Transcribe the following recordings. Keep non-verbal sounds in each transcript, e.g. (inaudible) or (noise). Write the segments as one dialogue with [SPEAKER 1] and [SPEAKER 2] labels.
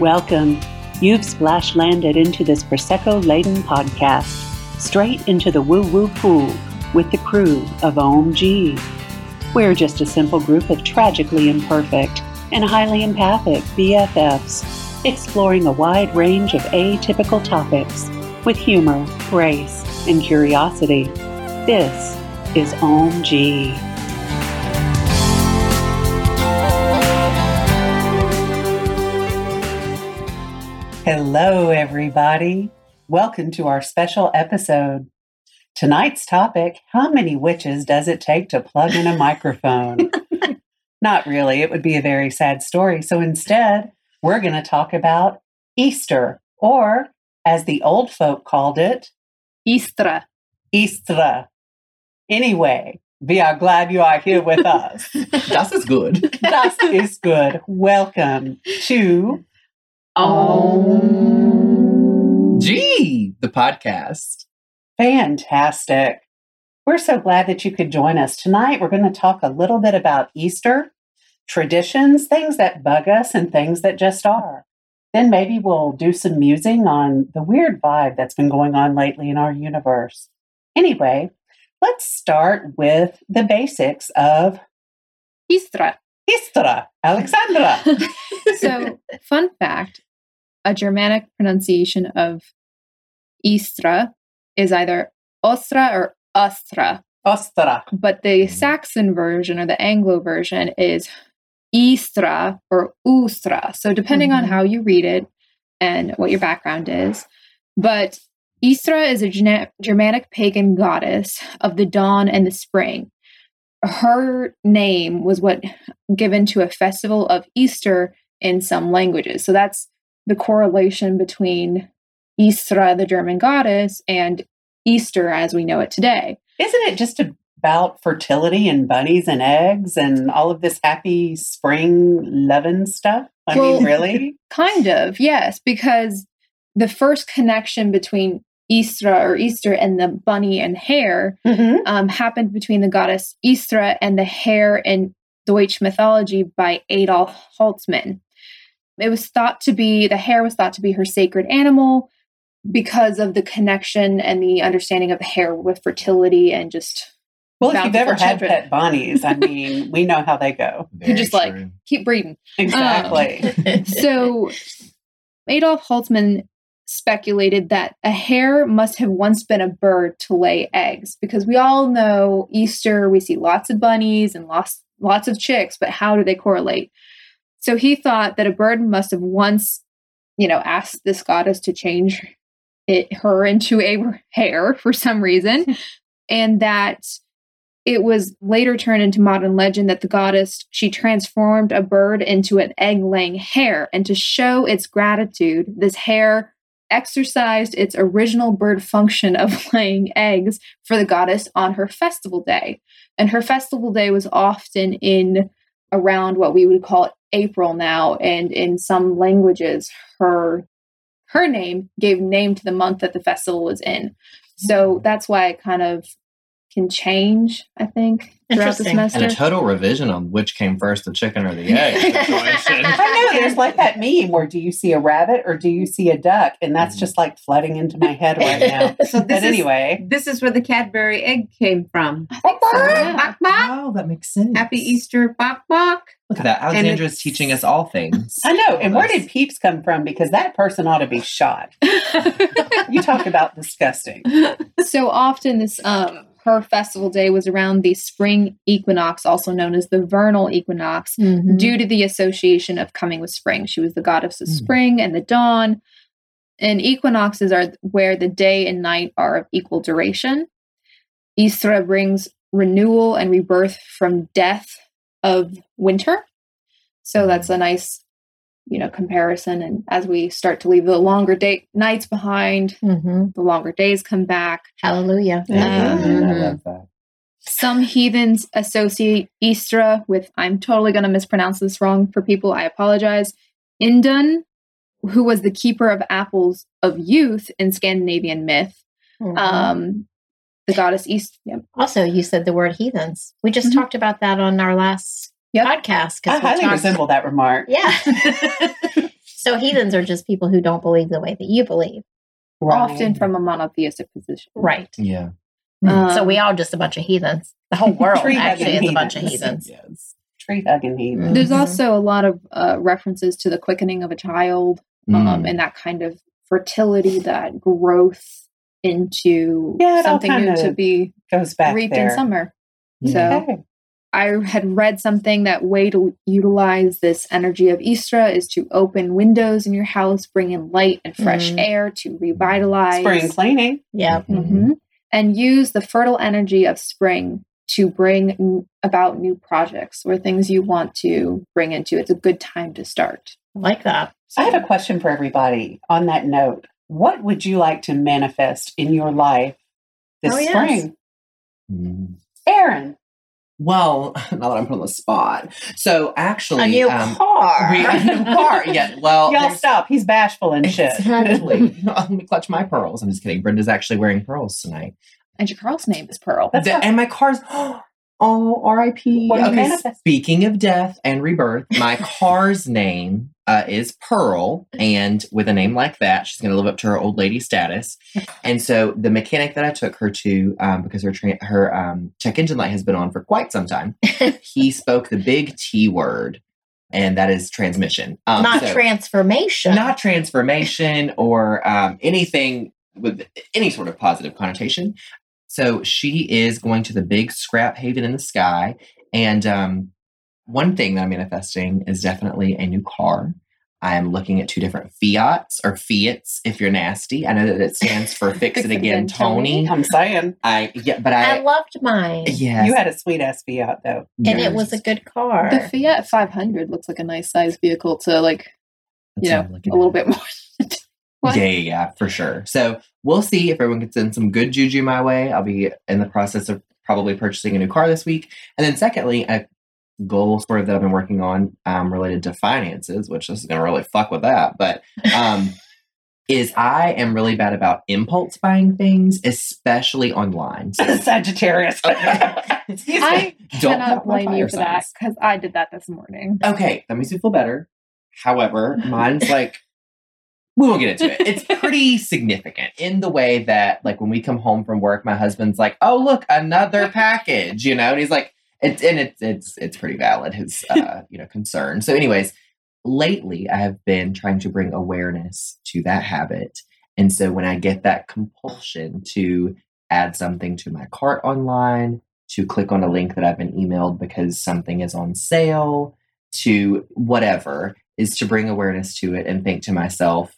[SPEAKER 1] Welcome. You've splash landed into this Prosecco laden podcast, straight into the woo woo pool with the crew of Ohm-g. We're just a simple group of tragically imperfect and highly empathic BFFs, exploring a wide range of atypical topics with humor, grace, and curiosity. This is Ohm-g. Hello, everybody. Welcome to our special episode. Tonight's topic How many witches does it take to plug in a microphone? (laughs) Not really. It would be a very sad story. So instead, we're going to talk about Easter, or as the old folk called it,
[SPEAKER 2] Eostre.
[SPEAKER 1] Eostre. Anyway, we are glad you are here with us. (laughs)
[SPEAKER 3] Das ist good.
[SPEAKER 1] Das is good. Welcome to Oh,
[SPEAKER 3] gee, the podcast.
[SPEAKER 1] Fantastic. We're so glad that you could join us. Tonight, we're going to talk a little bit about Easter, traditions, things that bug us, and things that just are. Then maybe we'll do some musing on the weird vibe that's been going on lately in our universe. Anyway, let's start with the basics of
[SPEAKER 2] Eostre.
[SPEAKER 1] Eostre. Alexandra. (laughs)
[SPEAKER 2] So, fun fact a Germanic pronunciation of Eostre is either Ostra or Astra,
[SPEAKER 1] Ostra.
[SPEAKER 2] but the Saxon version or the Anglo version is Eostre or Ustra. So, depending on
[SPEAKER 1] Mhm.
[SPEAKER 2] how you read it and what your background is. But Eostre is a Gena- Germanic pagan goddess of the dawn and the spring. Her name was what given to a festival of Easter in some languages. So that's the correlation between Eostre, the German goddess, and Easter as we know it today.
[SPEAKER 1] Isn't it just about fertility and bunnies and eggs and all of this happy spring loving stuff? I
[SPEAKER 2] Well-
[SPEAKER 1] mean, really? (laughs)
[SPEAKER 2] Kind of, yes, because the first connection between Eostre or Easter and the bunny and hare
[SPEAKER 1] Mm-hmm.
[SPEAKER 2] um, happened between the goddess Eostre and the hare in Deutsch mythology by Adolf Holtzmann. It was thought to be, the hare was thought to be her sacred animal because of the connection and the understanding of the hare with fertility and just
[SPEAKER 1] Well, if you've
[SPEAKER 2] bountiful
[SPEAKER 1] ever had pet bunnies, I (laughs) mean, we know how they go.
[SPEAKER 2] you just like keep breeding.
[SPEAKER 1] Um, exactly. (laughs)
[SPEAKER 2] So Adolf Holtzmann speculated that a hare must have once been a bird to lay eggs because we all know Easter we see lots of bunnies and lots lots of chicks but how do they correlate so he thought that a bird must have once you know asked this goddess to change it her into a hare for some reason (laughs) and that it was later turned into modern legend that the goddess she transformed a bird into an egg-laying hare. And to show its gratitude this hare exercised its original bird function of (laughs) laying eggs for the goddess on her festival day. And her festival day was often in around what we would call april now and in some languages her her name gave name to the month that the festival was in. So mm-hmm. that's why it kind of can change i think throughout the
[SPEAKER 4] Interesting.
[SPEAKER 3] And a total revision on which came first, the chicken or the egg. (laughs) (laughs)
[SPEAKER 1] I know there's like that meme where do you see a rabbit or do you see a duck? And that's just like flooding into my head right (laughs) now.
[SPEAKER 4] So this
[SPEAKER 1] But
[SPEAKER 4] is
[SPEAKER 1] anyway,
[SPEAKER 4] this is where the Cadbury egg came from.
[SPEAKER 2] so, yeah.
[SPEAKER 4] Bok bok.
[SPEAKER 3] Oh, that makes sense.
[SPEAKER 4] Happy Easter, bok bok.
[SPEAKER 3] Look at that.
[SPEAKER 4] And
[SPEAKER 3] Alexandra is teaching us all things.
[SPEAKER 1] I know. And where did peeps come from? Because that person ought to be shot. You talk about disgusting.
[SPEAKER 2] so often this um her festival day was around the spring equinox also known as the vernal equinox
[SPEAKER 4] Mm-hmm.
[SPEAKER 2] due to the association of coming with spring she was the goddess of
[SPEAKER 3] Hmm.
[SPEAKER 2] spring and the dawn and equinoxes are where the day and night are of equal duration Eostre brings renewal and rebirth from death of winter so that's a nice you know comparison and as we start to leave the longer day nights behind
[SPEAKER 4] Mm-hmm.
[SPEAKER 2] the longer days come back
[SPEAKER 4] Hallelujah.
[SPEAKER 3] Yeah,
[SPEAKER 2] Mhm.
[SPEAKER 3] I love that.
[SPEAKER 2] Some heathens associate Eostre with, I'm totally going to mispronounce this wrong for people, I apologize, Indun, who was the keeper of apples of youth in Scandinavian myth.
[SPEAKER 4] Mhm.
[SPEAKER 2] Um, the goddess East. Yeah.
[SPEAKER 5] Also, you said the word heathens. We just
[SPEAKER 2] Mhm.
[SPEAKER 5] talked about that on our last
[SPEAKER 2] Yep.
[SPEAKER 5] podcast. 'cause
[SPEAKER 1] I
[SPEAKER 5] we
[SPEAKER 1] highly
[SPEAKER 5] talked-
[SPEAKER 1] resemble that remark.
[SPEAKER 5] Yeah. (laughs) So heathens are just people who don't believe the way that you believe.
[SPEAKER 2] Often from a monotheistic position.
[SPEAKER 5] Right.
[SPEAKER 3] Yeah.
[SPEAKER 2] Um,
[SPEAKER 5] so we all just a bunch of heathens. The whole (laughs) world actually is
[SPEAKER 1] hugging
[SPEAKER 5] a bunch of
[SPEAKER 1] heathens.
[SPEAKER 5] heathens.
[SPEAKER 3] Yes.
[SPEAKER 1] tree hugging heathen.
[SPEAKER 2] There's
[SPEAKER 5] Mhm.
[SPEAKER 2] also a lot of uh, references to the quickening of a child um,
[SPEAKER 3] Mm.
[SPEAKER 2] and that kind of fertility, that growth into
[SPEAKER 1] Yeah,
[SPEAKER 2] something new to be
[SPEAKER 1] Goes back
[SPEAKER 2] reaped
[SPEAKER 1] there.
[SPEAKER 2] in summer.
[SPEAKER 3] Yeah.
[SPEAKER 2] So
[SPEAKER 1] Okay.
[SPEAKER 2] I had read something that way to utilize this energy of Eostre is to open windows in your house, bring in light and fresh
[SPEAKER 5] Mhm.
[SPEAKER 2] air to revitalize.
[SPEAKER 1] Spring cleaning.
[SPEAKER 5] Yeah.
[SPEAKER 2] Mhm. And use the fertile energy of spring to bring n- about new projects or things you want to bring into. It's a good time to start.
[SPEAKER 5] I like that.
[SPEAKER 1] I have a question for everybody on that note. What would you like to manifest in your life this
[SPEAKER 5] Oh, yes.
[SPEAKER 1] spring?
[SPEAKER 3] Mm.
[SPEAKER 1] Aaron.
[SPEAKER 3] Well, (laughs) now that I'm put on the spot. So actually,
[SPEAKER 5] A new
[SPEAKER 3] um,
[SPEAKER 5] car.
[SPEAKER 3] we- a new car. Yeah. (laughs) Well,
[SPEAKER 1] Y'all stop. He's bashful and shit.
[SPEAKER 3] Exactly. (laughs) Let me clutch my pearls. I'm just kidding. Brenda's actually wearing pearls tonight.
[SPEAKER 2] And your girl's name is Pearl.
[SPEAKER 1] That's
[SPEAKER 3] The- and my car's (gasps) oh R.I.P.
[SPEAKER 1] What
[SPEAKER 3] Okay, speaking of death and rebirth, my (laughs) car's name uh, is Pearl, and with a name like that, she's going to live up to her old lady status. (laughs) And so the mechanic that I took her to, um, because her tra- her um, check engine light has been on for quite some time, (laughs) he spoke the big T word, and that is transmission. Um,
[SPEAKER 5] Not
[SPEAKER 3] so-
[SPEAKER 5] transformation.
[SPEAKER 3] not transformation or um, anything with any sort of positive connotation. So she is going to the big scrap haven in the sky. And um, one thing that I'm manifesting is definitely a new car. I am looking at two different Fiats or Fiats if you're nasty. I know that it stands for (laughs) Fix It Again, Tony.
[SPEAKER 1] I'm saying.
[SPEAKER 3] I yeah, but
[SPEAKER 5] I
[SPEAKER 3] I,
[SPEAKER 5] loved mine.
[SPEAKER 3] yes,
[SPEAKER 1] You had a sweet ass Fiat though.
[SPEAKER 5] And it was a good car.
[SPEAKER 2] The Fiat 500 looks like a nice size vehicle to like, you know,
[SPEAKER 3] what
[SPEAKER 2] a little bit more. What?
[SPEAKER 3] Yeah, yeah, yeah, for sure. So we'll see if everyone gets in some good juju my way. I'll be in the process of probably purchasing a new car this week. And then secondly, a goal sort of that I've been working on um, related to finances, which this is going to really fuck with that. But um, (laughs) is I am really bad about impulse buying things, especially online. So, (laughs)
[SPEAKER 1] Sagittarius. (laughs)
[SPEAKER 3] Excuse me.
[SPEAKER 2] I
[SPEAKER 3] Don't
[SPEAKER 2] cannot blame you for that because I did that this morning.
[SPEAKER 3] Okay, that makes me feel better. However, mine's like we won't get into it. It's (laughs) pretty significant in the way that, like, when we come home from work, my husband's like, "Oh, look, another package," you know, and he's like, "It's and it's it's it's pretty valid his uh, (laughs) you know concern." So, anyways, lately I have been trying to bring awareness to that habit, and so when I get that compulsion to add something to my cart online, to click on a link that I've been emailed because something is on sale, to whatever, is to bring awareness to it and think to myself,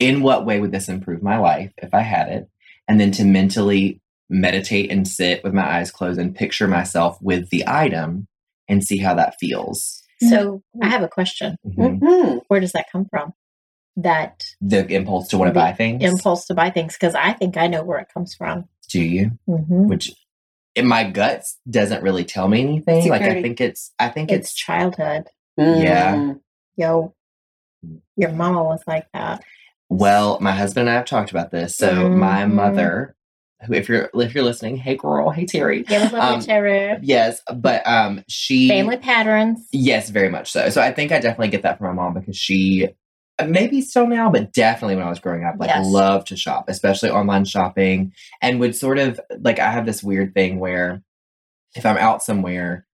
[SPEAKER 3] in what way would this improve my life if I had it? And then to mentally meditate and sit with my eyes closed and picture myself with the item and see how that feels.
[SPEAKER 5] so I have a question.
[SPEAKER 3] Mhm.
[SPEAKER 1] Mhm.
[SPEAKER 5] Where does that come from? That
[SPEAKER 3] The impulse to want to buy things.
[SPEAKER 5] impulse to buy things? Because I think I know where it comes from.
[SPEAKER 3] Do you?
[SPEAKER 5] hmm
[SPEAKER 3] Which in my guts doesn't really tell me anything. Like I think it's I think
[SPEAKER 5] It's
[SPEAKER 3] it's
[SPEAKER 5] childhood.
[SPEAKER 3] Yeah.
[SPEAKER 1] Mm.
[SPEAKER 5] Yo, your mama was like that.
[SPEAKER 3] Well, my husband and I have talked about this. So my
[SPEAKER 5] Mhm.
[SPEAKER 3] mother, who if you're if you're listening, hey girl, hey Terry.
[SPEAKER 5] Yeah,
[SPEAKER 3] Um,
[SPEAKER 5] terror.
[SPEAKER 3] Yes, but um she
[SPEAKER 5] Family patterns.
[SPEAKER 3] Yes, very much so. So I think I definitely get that from my mom because she uh, maybe still now, but definitely when I was growing up, like
[SPEAKER 5] Yes.
[SPEAKER 3] loved to shop, especially online shopping, and would sort of like I have this weird thing where if I'm out somewhere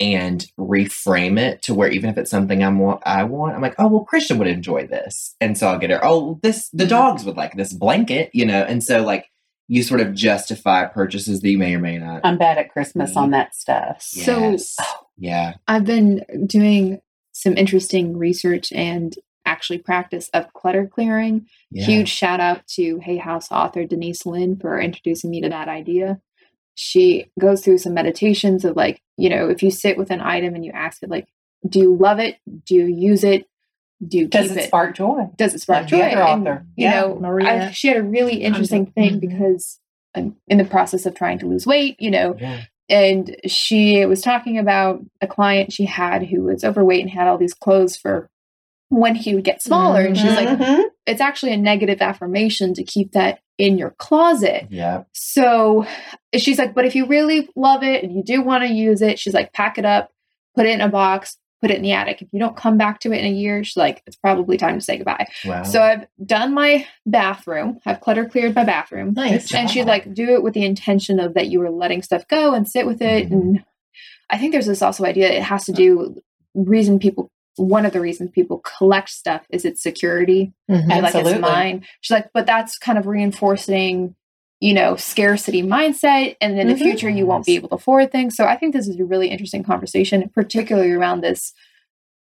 [SPEAKER 3] and reframe it to where even if it's something I'm I want, I'm like, oh well, Christian would enjoy this, and so I'll get her. Oh, this the mm-hmm. dogs would like this blanket, you know, and so like you sort of justify purchases that you may or may not.
[SPEAKER 1] I'm bad at Christmas on that stuff.
[SPEAKER 2] So-
[SPEAKER 3] oh, yeah,
[SPEAKER 2] I've been doing some interesting research and actually practice of clutter clearing.
[SPEAKER 3] yeah.
[SPEAKER 2] Huge shout out to Hay House author Denise Linn for introducing me to that idea. She goes through some meditations of like, you know, if you sit with an item and you ask it, like, do you love it? Do you use it? Do you
[SPEAKER 1] Does
[SPEAKER 2] keep
[SPEAKER 1] it
[SPEAKER 2] it?
[SPEAKER 1] spark joy?
[SPEAKER 2] Does it spark
[SPEAKER 1] Like
[SPEAKER 2] joy? And,
[SPEAKER 1] author.
[SPEAKER 2] you
[SPEAKER 1] Yeah,
[SPEAKER 2] know,
[SPEAKER 5] Maria.
[SPEAKER 2] I, she had a really interesting thing
[SPEAKER 5] Mhm.
[SPEAKER 2] because I'm in the process of trying to lose weight, you know,
[SPEAKER 3] yeah.
[SPEAKER 2] and she was talking about a client she had who was overweight and had all these clothes for when he would get smaller and she's like
[SPEAKER 1] Mhm.
[SPEAKER 2] it's actually a negative affirmation to keep that in your closet
[SPEAKER 3] Yeah.
[SPEAKER 2] so she's like but if you really love it and you do want to use it she's like pack it up put it in a box put it in the attic. If you don't come back to it in a year, she's like, it's probably time to say goodbye.
[SPEAKER 3] Wow.
[SPEAKER 2] So I've done my bathroom. I've clutter cleared my bathroom.
[SPEAKER 4] Nice.
[SPEAKER 2] And she'd like do it with the intention of that you were letting stuff go and sit with it.
[SPEAKER 3] Mhm.
[SPEAKER 2] And I think there's this also idea it has to do reason people one of the reasons people collect stuff is its security.
[SPEAKER 4] Mhm.
[SPEAKER 2] You're like
[SPEAKER 5] Absolutely.
[SPEAKER 2] it's mine. She's like, but that's kind of reinforcing, you know, scarcity mindset. And in the
[SPEAKER 4] Mhm.
[SPEAKER 2] future you won't be able to afford things. So I think this is a really interesting conversation, particularly around this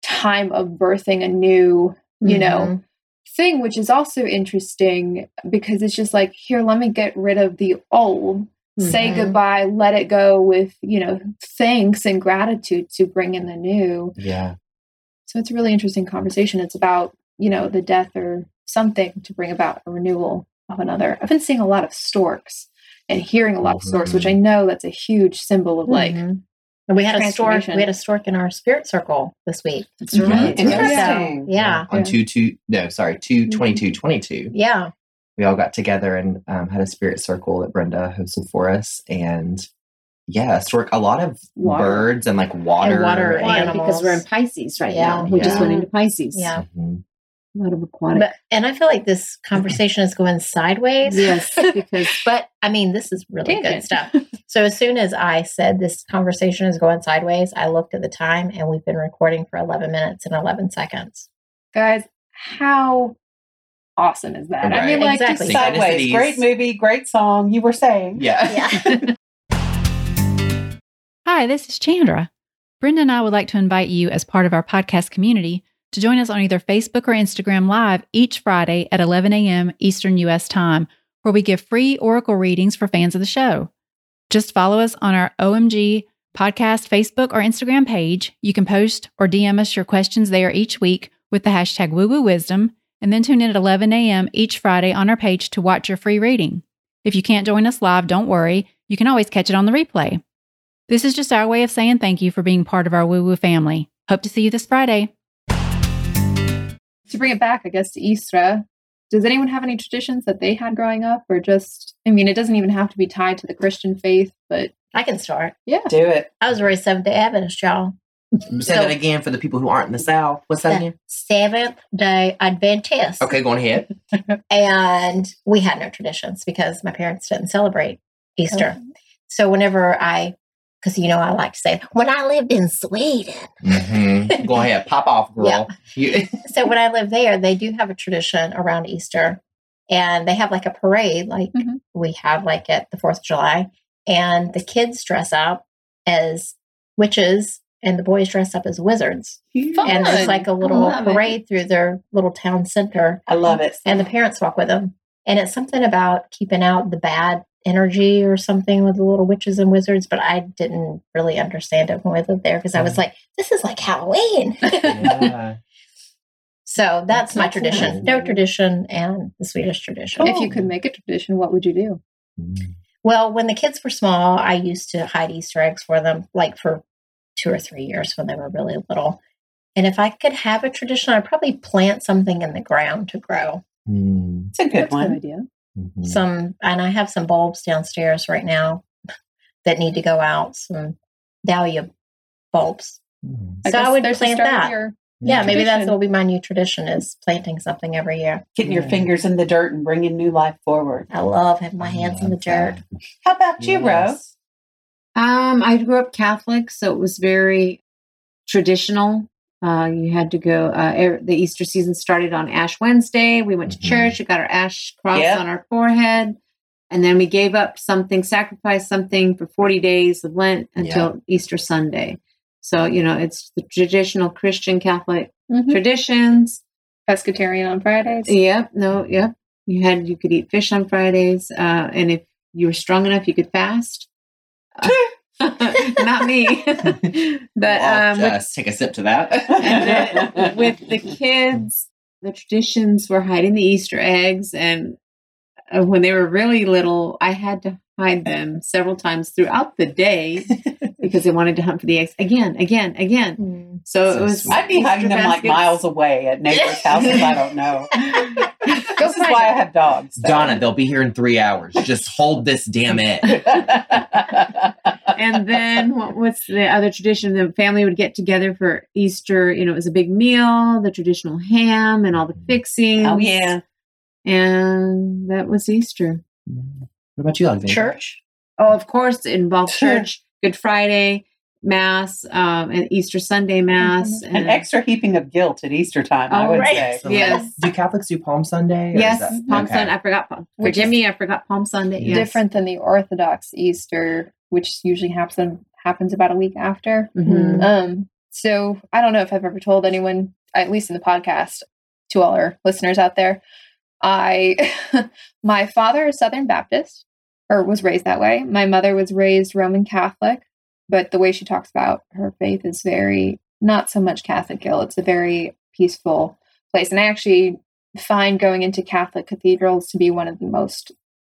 [SPEAKER 2] time of birthing a new, you know,
[SPEAKER 4] Mhm.
[SPEAKER 2] thing, which is also interesting because it's just like, here, let me get rid of the old, say
[SPEAKER 4] Mhm.
[SPEAKER 2] goodbye, let it go with, you know, thanks and gratitude to bring in the new.
[SPEAKER 3] yeah.
[SPEAKER 2] So it's a really interesting conversation. It's about, you know, the death or something to bring about a renewal of another. I've been seeing a lot of storks and hearing a lot of storks, which I know that's a huge symbol of like,
[SPEAKER 4] Mhm. And we had a stork. We had a stork in our spirit circle this week.
[SPEAKER 2] that's right.
[SPEAKER 5] Mhm.
[SPEAKER 2] Yeah.
[SPEAKER 5] Interesting.
[SPEAKER 4] Yeah,
[SPEAKER 3] On
[SPEAKER 2] Yeah.
[SPEAKER 3] two two no sorry two
[SPEAKER 2] Mhm.
[SPEAKER 3] twenty two twenty two.
[SPEAKER 4] yeah.
[SPEAKER 3] We all got together and um, had a spirit circle that Brenda hosted for us, and yeah, stork a lot of
[SPEAKER 2] Water.
[SPEAKER 3] birds and like water,
[SPEAKER 4] water
[SPEAKER 3] and-
[SPEAKER 5] Why?
[SPEAKER 4] animals.
[SPEAKER 5] Because we're in Pisces right
[SPEAKER 4] Yeah.
[SPEAKER 5] now. We just went into Pisces.
[SPEAKER 4] Yeah.
[SPEAKER 3] Mhm.
[SPEAKER 5] A lot of aquatic.
[SPEAKER 4] But and I feel like this conversation is going sideways.
[SPEAKER 5] yes, because (laughs)
[SPEAKER 4] But I mean, this is really good
[SPEAKER 2] Tangent.
[SPEAKER 4] stuff. So as soon as I said this conversation is going sideways, I looked at the time and we've been recording for 11 minutes and 11 seconds.
[SPEAKER 2] Guys, how awesome is that? I mean,
[SPEAKER 3] Right.
[SPEAKER 2] like,
[SPEAKER 4] Exactly.
[SPEAKER 2] just
[SPEAKER 5] sideways. Great movie, great song. You were saying.
[SPEAKER 3] Yeah.
[SPEAKER 4] Yeah. (laughs) (laughs)
[SPEAKER 6] Hi, this is Chandra. Brenda and I would like to invite you, as part of our podcast community, to join us on either Facebook or Instagram Live each Friday at 11 a.m. Eastern U.S. Time, where we give free Oracle readings for fans of the show. Just follow us on our Ohm-g podcast Facebook or Instagram page. You can post or DM us your questions there each week with the hashtag woo woo wisdom, and then tune in at 11 a.m. each Friday on our page to watch your free reading. If you can't join us live, don't worry, you can always catch it on the replay. This is just our way of saying thank you for being part of our woo woo family. Hope to see you this Friday.
[SPEAKER 2] to bring it back, I guess, to Easter, does anyone have any traditions that they had growing up or just, I mean, it doesn't even have to be tied to the Christian faith, but
[SPEAKER 4] I can start.
[SPEAKER 2] yeah.
[SPEAKER 5] Do it.
[SPEAKER 4] I was raised Seventh day Adventist, y'all.
[SPEAKER 3] Say
[SPEAKER 4] So-
[SPEAKER 3] that again for the people who aren't in the South. What's that again?
[SPEAKER 4] Seventh day Adventist.
[SPEAKER 3] Okay, going ahead. (laughs)
[SPEAKER 4] And we had no traditions because my parents didn't celebrate Easter.
[SPEAKER 2] Oh.
[SPEAKER 4] So whenever I, because you know, I like to say, when I lived in Sweden.
[SPEAKER 3] Mhm. Go ahead, pop off, (laughs) girl.
[SPEAKER 4] Yeah.
[SPEAKER 3] You, (laughs)
[SPEAKER 4] So when I lived there, they do have a tradition around Easter. And they have like a parade, like
[SPEAKER 2] Mhm.
[SPEAKER 4] we have like at the 4th of July. And the kids dress up as witches and the boys dress up as wizards.
[SPEAKER 2] Fun.
[SPEAKER 4] And there's like a little
[SPEAKER 5] love it.
[SPEAKER 4] parade through their little town center.
[SPEAKER 5] I love it.
[SPEAKER 4] and the parents walk with them. And it's something about keeping out the bad energy or something with the little witches and wizards, but I didn't really understand it when I lived there because I was like, this is like Halloween. (laughs)
[SPEAKER 3] yeah.
[SPEAKER 4] so that's my tradition.
[SPEAKER 5] nice.
[SPEAKER 4] No tradition and the Swedish tradition.
[SPEAKER 2] if you could make a tradition, what would you do?
[SPEAKER 3] Mm.
[SPEAKER 4] Well, when the kids were small, I used to hide Easter eggs for them, like for two or three years when they were really little. And if I could have a tradition, I'd probably plant something in the ground to grow.
[SPEAKER 3] Mm.
[SPEAKER 5] It's a good
[SPEAKER 2] That's a good
[SPEAKER 5] one.
[SPEAKER 2] idea.
[SPEAKER 3] Mhm.
[SPEAKER 4] some and I have some bulbs downstairs right now that need to go out, some dahlia bulbs.
[SPEAKER 3] Mm.
[SPEAKER 4] So I
[SPEAKER 2] guess
[SPEAKER 4] would plant that.
[SPEAKER 2] your-
[SPEAKER 4] Yeah, maybe that's
[SPEAKER 2] tradition.
[SPEAKER 4] will be my new tradition is planting something every year.
[SPEAKER 5] Getting your fingers in the dirt and bringing new life forward.
[SPEAKER 4] I love having my hands in the
[SPEAKER 3] Love
[SPEAKER 4] dirt.
[SPEAKER 3] that.
[SPEAKER 5] How about you, Rose? Um, I grew up Catholic, so it was very traditional. Uh, you had to go. Uh, er, the Easter season started on Ash Wednesday. We went to
[SPEAKER 3] Mhm.
[SPEAKER 5] church. We got our ash cross
[SPEAKER 7] Yep.
[SPEAKER 5] on our forehead, and then we gave up something, sacrificed something for forty days of Lent until Easter Sunday. So you know, it's the traditional Christian Catholic
[SPEAKER 2] Mhm.
[SPEAKER 5] traditions.
[SPEAKER 2] Pescatarian on Fridays.
[SPEAKER 5] Yep. No. Yep. You had you could eat fish on Fridays, uh, and if you were strong enough, you could fast. (laughs) (laughs) Not me, (laughs) but um, with,
[SPEAKER 3] just take a sip to that.
[SPEAKER 5] and then (laughs) with the kids, the traditions were hiding the Easter eggs, and uh, when they were really little, I had to hide them several times throughout the day (laughs) because they wanted to hunt for the eggs again, again, again. Hmm. So,
[SPEAKER 3] So
[SPEAKER 5] it was.
[SPEAKER 3] sweet.
[SPEAKER 7] I'd be hiding
[SPEAKER 5] Easter
[SPEAKER 7] them like miles away at neighbors' (laughs) houses. I don't know. (laughs)
[SPEAKER 1] This is why I have dogs. so.
[SPEAKER 3] Donna, they'll be here in three hours. Just hold this damn egg.
[SPEAKER 5] and then what, what's the other tradition? The family would get together for Easter. You know, it was a big meal, the traditional ham and all the mm. fixings.
[SPEAKER 1] oh yeah.
[SPEAKER 5] And that was Easter. Mm.
[SPEAKER 3] What about you, Alexandra?
[SPEAKER 4] Church.
[SPEAKER 5] Oh, of course, it involved
[SPEAKER 1] Sure.
[SPEAKER 5] church, Good Friday, Mass, um, and Easter Sunday Mass.
[SPEAKER 1] An extra heaping of guilt at Easter time, I
[SPEAKER 5] Oh,
[SPEAKER 1] would
[SPEAKER 4] right.
[SPEAKER 1] say.
[SPEAKER 3] So, (laughs)
[SPEAKER 5] Yes.
[SPEAKER 3] Do Catholics do Palm Sunday? or
[SPEAKER 5] Yes,
[SPEAKER 3] that-
[SPEAKER 5] Palm
[SPEAKER 3] okay.
[SPEAKER 5] Sunday. I forgot. Palm-
[SPEAKER 2] Which
[SPEAKER 5] Forgive
[SPEAKER 2] is
[SPEAKER 5] me, I forgot Palm Sunday. Yes.
[SPEAKER 2] Different than the Orthodox Easter, which usually happens happens about a week after.
[SPEAKER 5] Mhm.
[SPEAKER 2] Um, so I don't know if I've ever told anyone, at least in the podcast, to all our listeners out there. I, (laughs) my father is Southern Baptist, or was raised that way. My mother was raised Roman Catholic, but the way she talks about her faith is very not so much Catholic guilt. It's a very peaceful place, and I actually find going into Catholic cathedrals to be one of the most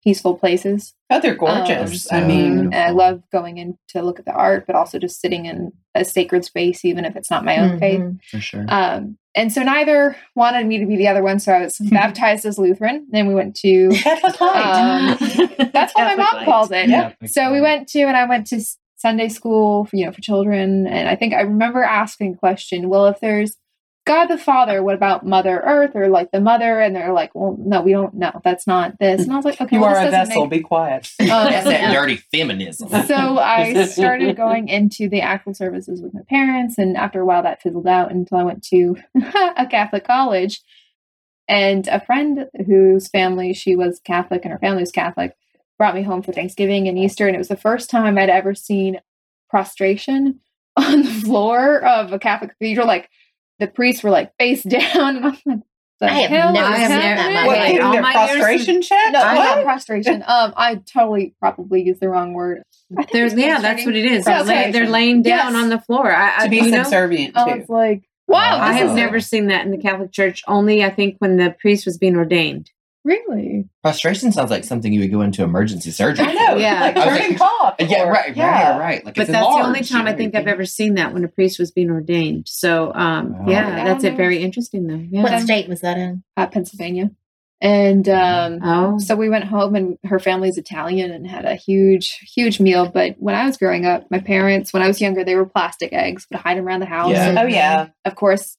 [SPEAKER 2] peaceful places
[SPEAKER 1] Oh, they're gorgeous.
[SPEAKER 3] Um,
[SPEAKER 1] I mean,
[SPEAKER 2] and I love going in to look at the art, but also just sitting in a sacred space, even if it's not my own faith.
[SPEAKER 4] Mhm.
[SPEAKER 3] For sure.
[SPEAKER 2] Um, and so neither wanted me to be the other one. So I was (laughs) baptized as Lutheran. Then we went to, (laughs)
[SPEAKER 1] Catholic light.
[SPEAKER 2] um, (laughs) that's what my mom calls it.
[SPEAKER 1] Yeah.
[SPEAKER 2] So we went to, and I went to Sunday school, for, you know, for children. And I think I remember asking a question, well, if there's God the Father, what about Mother Earth or like the mother? And they're like, well, no, we don't know. That's not this. And I was like, okay,
[SPEAKER 1] you
[SPEAKER 2] well,
[SPEAKER 1] are
[SPEAKER 2] this
[SPEAKER 1] a vessel.
[SPEAKER 2] make
[SPEAKER 1] Be quiet. (laughs)
[SPEAKER 2] Um,
[SPEAKER 3] That's that dirty feminism.
[SPEAKER 2] so I (laughs) started going into the actual services with my parents, and after a while, that fizzled out until I went to (laughs) a Catholic college. And a friend whose family she was Catholic and her family was Catholic brought me home for Thanksgiving and Easter, and it was the first time I'd ever seen prostration on the floor of a Catholic cathedral. Like the priests were like face (laughs) down, and I'm like, the
[SPEAKER 4] I have
[SPEAKER 2] hell
[SPEAKER 4] never
[SPEAKER 2] is
[SPEAKER 5] seen that
[SPEAKER 2] happening?
[SPEAKER 5] in my
[SPEAKER 1] What,
[SPEAKER 5] life. all
[SPEAKER 1] their
[SPEAKER 5] my years
[SPEAKER 1] prostration check?
[SPEAKER 2] No,
[SPEAKER 1] What?
[SPEAKER 2] not prostration. Um, I totally probably used the wrong word.
[SPEAKER 5] There's yeah, that's what it is. They're,
[SPEAKER 2] Prostration.
[SPEAKER 5] lay, they're laying down
[SPEAKER 2] Yes.
[SPEAKER 5] on the floor. I, I
[SPEAKER 1] to be
[SPEAKER 5] you know,
[SPEAKER 1] subservient
[SPEAKER 2] I
[SPEAKER 1] to.
[SPEAKER 2] was like, wow,
[SPEAKER 5] I have
[SPEAKER 2] is
[SPEAKER 5] never seen that in the Catholic Church. Only I think when the priest was being ordained.
[SPEAKER 2] Really.
[SPEAKER 3] Frustration sounds like something you would go into emergency surgery.
[SPEAKER 1] I know.
[SPEAKER 5] Yeah.
[SPEAKER 1] Like turning
[SPEAKER 3] like-
[SPEAKER 1] cough. (laughs)
[SPEAKER 3] Yeah, right,
[SPEAKER 1] yeah.
[SPEAKER 3] right, right. Like
[SPEAKER 5] But
[SPEAKER 3] it's
[SPEAKER 5] that's the only time
[SPEAKER 3] you
[SPEAKER 5] I think I've ever seen that when a priest was being ordained. So um,
[SPEAKER 3] Wow.
[SPEAKER 5] yeah, that's it. Very interesting though. Yeah.
[SPEAKER 4] What state was that in?
[SPEAKER 2] at Pennsylvania. And um,
[SPEAKER 5] Oh,
[SPEAKER 2] so we went home, and her family's Italian and had a huge, huge meal. But when I was growing up, my parents, when I was younger, they were plastic eggs, would hide them around the house.
[SPEAKER 3] Yeah.
[SPEAKER 2] And
[SPEAKER 1] Oh yeah.
[SPEAKER 2] of course,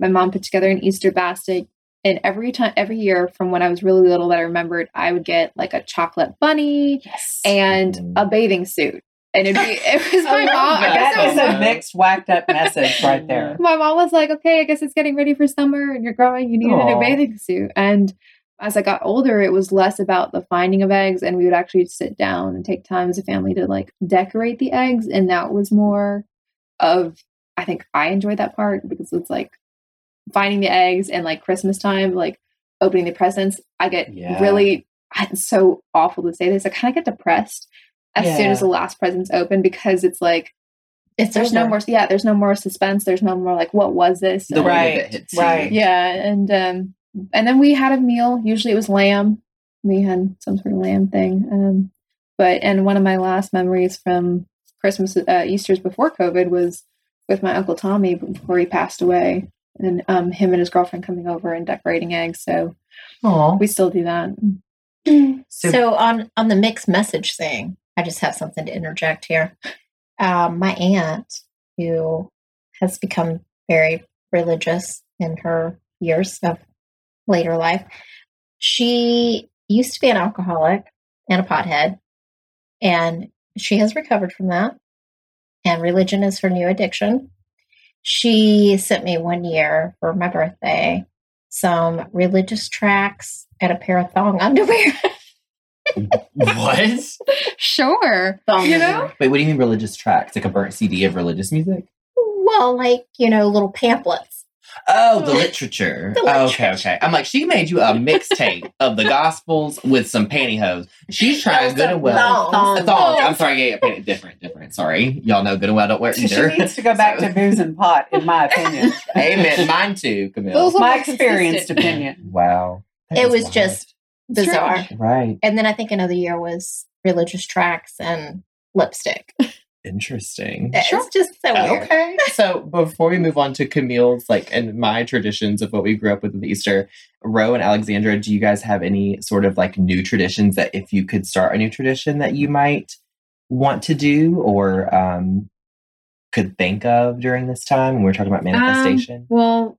[SPEAKER 2] my mom put together an Easter basket. And every time, every year from when I was really little that I remembered, I would get like a chocolate bunny
[SPEAKER 1] Yes.
[SPEAKER 2] and
[SPEAKER 3] Mhm.
[SPEAKER 2] a bathing suit. And it'd be, (laughs) it was my
[SPEAKER 1] I
[SPEAKER 2] mom.
[SPEAKER 1] love
[SPEAKER 2] I guess
[SPEAKER 1] that
[SPEAKER 2] it
[SPEAKER 1] is
[SPEAKER 2] was
[SPEAKER 1] a mixed, whacked up message right there. (laughs)
[SPEAKER 2] my mom was like, okay, I guess it's getting ready for summer and you're growing, you need a new bathing suit. And as I got older, it was less about the finding of eggs and we would actually sit down and take time as a family to like decorate the eggs. And that was more of, I think I enjoyed that part because it's like finding the eggs and like Christmas time, like opening the presents. I get
[SPEAKER 3] Yeah.
[SPEAKER 2] really, it's so awful to say this. I kind of get depressed as soon as the last presents open because it's like,
[SPEAKER 4] It's
[SPEAKER 2] there's no more yeah there's no more suspense there's no more like what was this
[SPEAKER 3] The
[SPEAKER 1] Right,
[SPEAKER 3] it
[SPEAKER 1] right.
[SPEAKER 2] yeah and um and then we had a meal usually it was lamb we had some sort of lamb thing um but and one of my last memories from christmas uh, easter's before covid was with my uncle tommy before he passed away and um him and his girlfriend coming over and decorating eggs so
[SPEAKER 3] Aw.
[SPEAKER 2] we still do that
[SPEAKER 3] So-
[SPEAKER 4] So on on the mixed message thing, I just have something to interject here. Um, my aunt, who has become very religious in her years of later life, she used to be an alcoholic and a pothead, and she has recovered from that. And religion is her new addiction. She sent me one year for my birthday some religious tracts and a pair of thong underwear. (laughs)
[SPEAKER 3] what?
[SPEAKER 2] sure
[SPEAKER 5] Thong
[SPEAKER 2] you know
[SPEAKER 3] Wait, what do you mean religious tracks? Like a burnt CD of religious music?
[SPEAKER 4] Well, like, you know, little pamphlets.
[SPEAKER 3] Oh, the (laughs) literature.
[SPEAKER 4] The
[SPEAKER 3] Oh, okay, okay. I'm like, she made you a mixtape of the Gospels with some pantyhose. She's trying
[SPEAKER 4] Those
[SPEAKER 3] good
[SPEAKER 4] are
[SPEAKER 3] and well.
[SPEAKER 4] thongs.
[SPEAKER 3] A thong. I'm sorry, yeah, yeah, different, different. Sorry, y'all know good and well. Don't wear
[SPEAKER 1] She
[SPEAKER 3] either.
[SPEAKER 1] needs to go back
[SPEAKER 3] So-
[SPEAKER 1] to booze and pot, in my opinion. (laughs)
[SPEAKER 3] Amen. Mine too, Camille.
[SPEAKER 2] Those are
[SPEAKER 1] my experienced
[SPEAKER 2] consistent.
[SPEAKER 1] opinion. (laughs)
[SPEAKER 3] wow. That
[SPEAKER 4] It
[SPEAKER 3] is
[SPEAKER 4] was
[SPEAKER 3] wild.
[SPEAKER 4] just bizarre.
[SPEAKER 3] Right.
[SPEAKER 4] And then I think another year was religious tracts and lipstick.
[SPEAKER 3] Interesting.
[SPEAKER 4] It's just so uh, weird.
[SPEAKER 3] Okay. So before we move on to Camille's like and my traditions of what we grew up with with Easter, Ro and Alexandra, do you guys have any sort of like new traditions that if you could start a new tradition that you might want to do or um could think of during this time when we're talking about um, manifestation?
[SPEAKER 5] Well,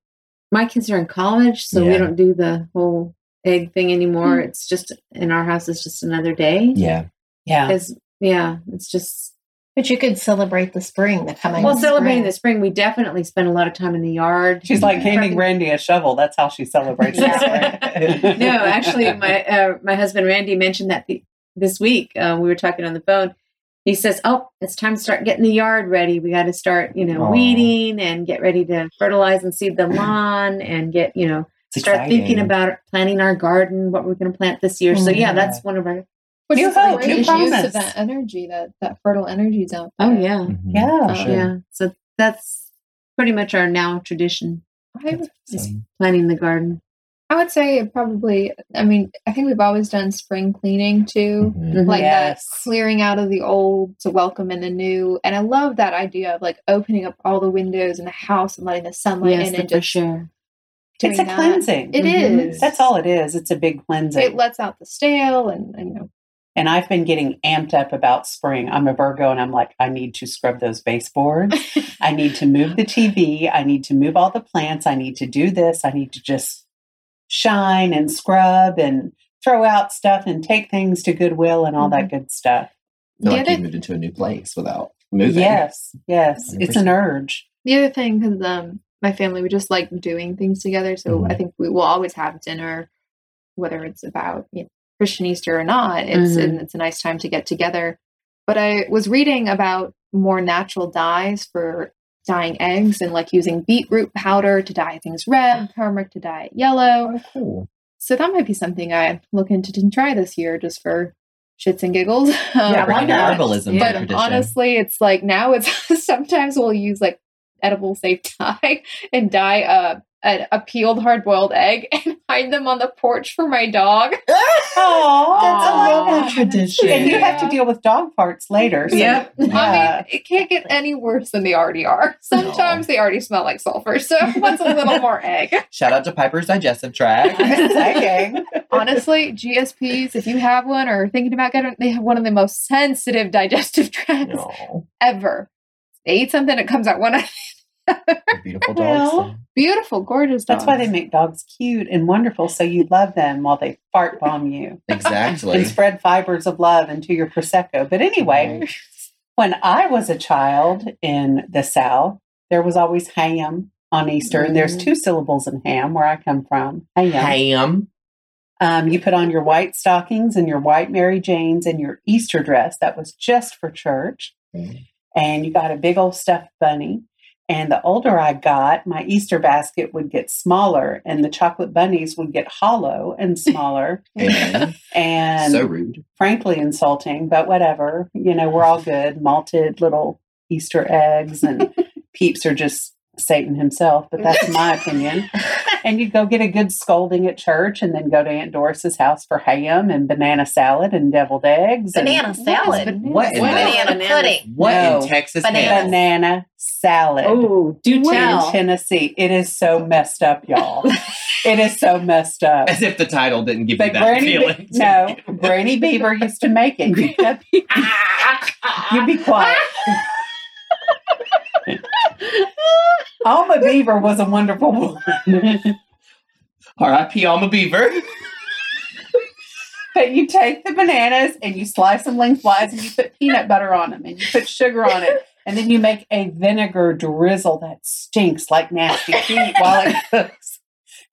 [SPEAKER 5] my kids are in college, so
[SPEAKER 3] Yeah.
[SPEAKER 5] we don't do the whole egg thing anymore. Hmm. It's just in our house. It's just another day.
[SPEAKER 3] yeah.
[SPEAKER 1] Yeah.
[SPEAKER 5] Because yeah, it's just
[SPEAKER 4] But you could celebrate the spring, the coming.
[SPEAKER 5] well, celebrating
[SPEAKER 4] spring.
[SPEAKER 5] the spring. We definitely spend a lot of time in the yard.
[SPEAKER 1] She's like handing Randy a shovel. That's how she celebrates this (laughs) way.
[SPEAKER 5] no, actually, my uh, my husband Randy mentioned that the, this week. Uh, we were talking on the phone. He says, "Oh, it's time to start getting the yard ready. We got to start, you know,
[SPEAKER 3] Aw.
[SPEAKER 5] weeding and get ready to fertilize and seed the lawn and get, you know,
[SPEAKER 3] It's
[SPEAKER 5] start thinking about planting our garden, what we're going to plant this year. So yeah,
[SPEAKER 3] Yeah.
[SPEAKER 5] that's one of our.
[SPEAKER 2] Which
[SPEAKER 1] You
[SPEAKER 2] is the
[SPEAKER 1] hope, you
[SPEAKER 2] greatest use
[SPEAKER 1] promise.
[SPEAKER 2] of that energy, that that fertile energy is out there.
[SPEAKER 5] Oh yeah,
[SPEAKER 3] Mhm,
[SPEAKER 1] Yeah.
[SPEAKER 3] for sure.
[SPEAKER 5] yeah. So that's pretty much our now tradition
[SPEAKER 2] I, would-
[SPEAKER 5] is planting the garden.
[SPEAKER 2] I would say probably. I mean, I think we've always done spring cleaning too.
[SPEAKER 3] Mhm.
[SPEAKER 5] Mhm.
[SPEAKER 2] like
[SPEAKER 1] Yes.
[SPEAKER 2] that clearing out of the old to welcome in the new. And I love that idea of like opening up all the windows in the house and letting the sunlight
[SPEAKER 5] yes,
[SPEAKER 2] in
[SPEAKER 5] the
[SPEAKER 2] and
[SPEAKER 5] fresh
[SPEAKER 2] just
[SPEAKER 5] air.
[SPEAKER 1] It's a
[SPEAKER 2] that.
[SPEAKER 1] cleansing.
[SPEAKER 2] It
[SPEAKER 5] Mhm.
[SPEAKER 2] is.
[SPEAKER 1] That's all it is. It's a big cleansing.
[SPEAKER 2] It lets out the stale and, and you know
[SPEAKER 1] and I've been getting amped up about spring. I'm a Virgo and I'm like, I need to scrub those baseboards. I need to move the TV. I need to move all the plants. I need to do this. I need to just shine and scrub and throw out stuff and take things to Goodwill and all that good stuff.
[SPEAKER 3] I feel
[SPEAKER 2] The
[SPEAKER 3] like
[SPEAKER 2] other-
[SPEAKER 3] you moved into a new place without moving.
[SPEAKER 1] Yes, yes. It's an urge.
[SPEAKER 2] the other thing because um my family we just like doing things together. So
[SPEAKER 3] Mhm.
[SPEAKER 2] I think we will always have dinner, whether it's about you know, Christian Easter or not. It's
[SPEAKER 5] Mhm.
[SPEAKER 2] and it's a nice time to get together. But I was reading about more natural dyes for dyeing eggs and like using beetroot powder to dye things red, turmeric to dye it yellow.
[SPEAKER 3] Oh, cool.
[SPEAKER 2] So that might be something I look into to try this year just for shits and giggles. (laughs)
[SPEAKER 3] Yeah,
[SPEAKER 2] Um, (laughs)
[SPEAKER 3] herbalism
[SPEAKER 2] but
[SPEAKER 3] tradition.
[SPEAKER 2] honestly, it's like now it's (laughs) sometimes we'll use like edible safe dye and dye a, a, a peeled hard boiled egg (laughs) and hide them on the porch for my dog.
[SPEAKER 1] Oh, (laughs)
[SPEAKER 3] That's a
[SPEAKER 2] Aw.
[SPEAKER 3] lovely tradition.
[SPEAKER 1] And you have to deal with dog parts later. So
[SPEAKER 5] Yep. (laughs)
[SPEAKER 2] I mean, it can't get any worse than they already are. Sometimes they already smell like sulfur, so what's a little more egg?
[SPEAKER 3] Shout out to Piper's digestive tract.
[SPEAKER 2] Honestly, GSPs, if you have one or thinking about getting, they have one of the most sensitive digestive tracts
[SPEAKER 3] No.
[SPEAKER 2] ever. They eat something, it comes out one.
[SPEAKER 3] Beautiful (laughs)
[SPEAKER 1] Well,
[SPEAKER 3] dogs.
[SPEAKER 2] Beautiful, gorgeous.
[SPEAKER 1] That's why they make dogs cute and wonderful, so you love them while they fart bomb you (laughs)
[SPEAKER 3] Exactly.
[SPEAKER 1] and spread fibers of love into your prosecco. But anyway,
[SPEAKER 3] Right. (laughs)
[SPEAKER 1] when I was a child in the South, there was always ham on Easter, and there's
[SPEAKER 5] Mhm.
[SPEAKER 1] two syllables in ham where I come from. Ham.
[SPEAKER 3] Ham.
[SPEAKER 1] Um, you put on your white stockings and your white Mary Janes and your Easter dress that was just for church,
[SPEAKER 3] Mm.
[SPEAKER 1] and you got a big old stuffed bunny. And the older I got, my Easter basket would get smaller, and the chocolate bunnies would get hollow and (laughs) smaller,
[SPEAKER 3] And
[SPEAKER 1] and
[SPEAKER 3] so rude.
[SPEAKER 1] frankly insulting. But whatever, you know, we're all good. Malted little Easter eggs, and (laughs) peeps are just Satan himself. But that's my (laughs) opinion. And you'd go get a good scolding at church and then go to Aunt Doris's house for ham and banana salad and deviled eggs. and
[SPEAKER 4] Banana salad.
[SPEAKER 2] banana
[SPEAKER 3] What in
[SPEAKER 5] What
[SPEAKER 4] Banana
[SPEAKER 5] banana?
[SPEAKER 4] pudding.
[SPEAKER 3] What
[SPEAKER 1] No.
[SPEAKER 3] in Texas
[SPEAKER 4] Banana.
[SPEAKER 1] banana salad.
[SPEAKER 5] Oh, do
[SPEAKER 1] in
[SPEAKER 5] tell.
[SPEAKER 1] Tennessee. It is so messed up, y'all. it is so messed up.
[SPEAKER 3] As if the title didn't give you that
[SPEAKER 1] Granny,
[SPEAKER 3] feeling.
[SPEAKER 1] no, Granny Beaver used to make it. You, (laughs) kept, you be quiet. (laughs) (laughs) Alma Beaver was a wonderful woman. (laughs)
[SPEAKER 3] R.I.P. Alma Beaver.
[SPEAKER 1] But you take the bananas and you slice them lengthwise and you put peanut butter on them and you put sugar on it. And then you make a vinegar drizzle that stinks like nasty feet while it cooks. (laughs)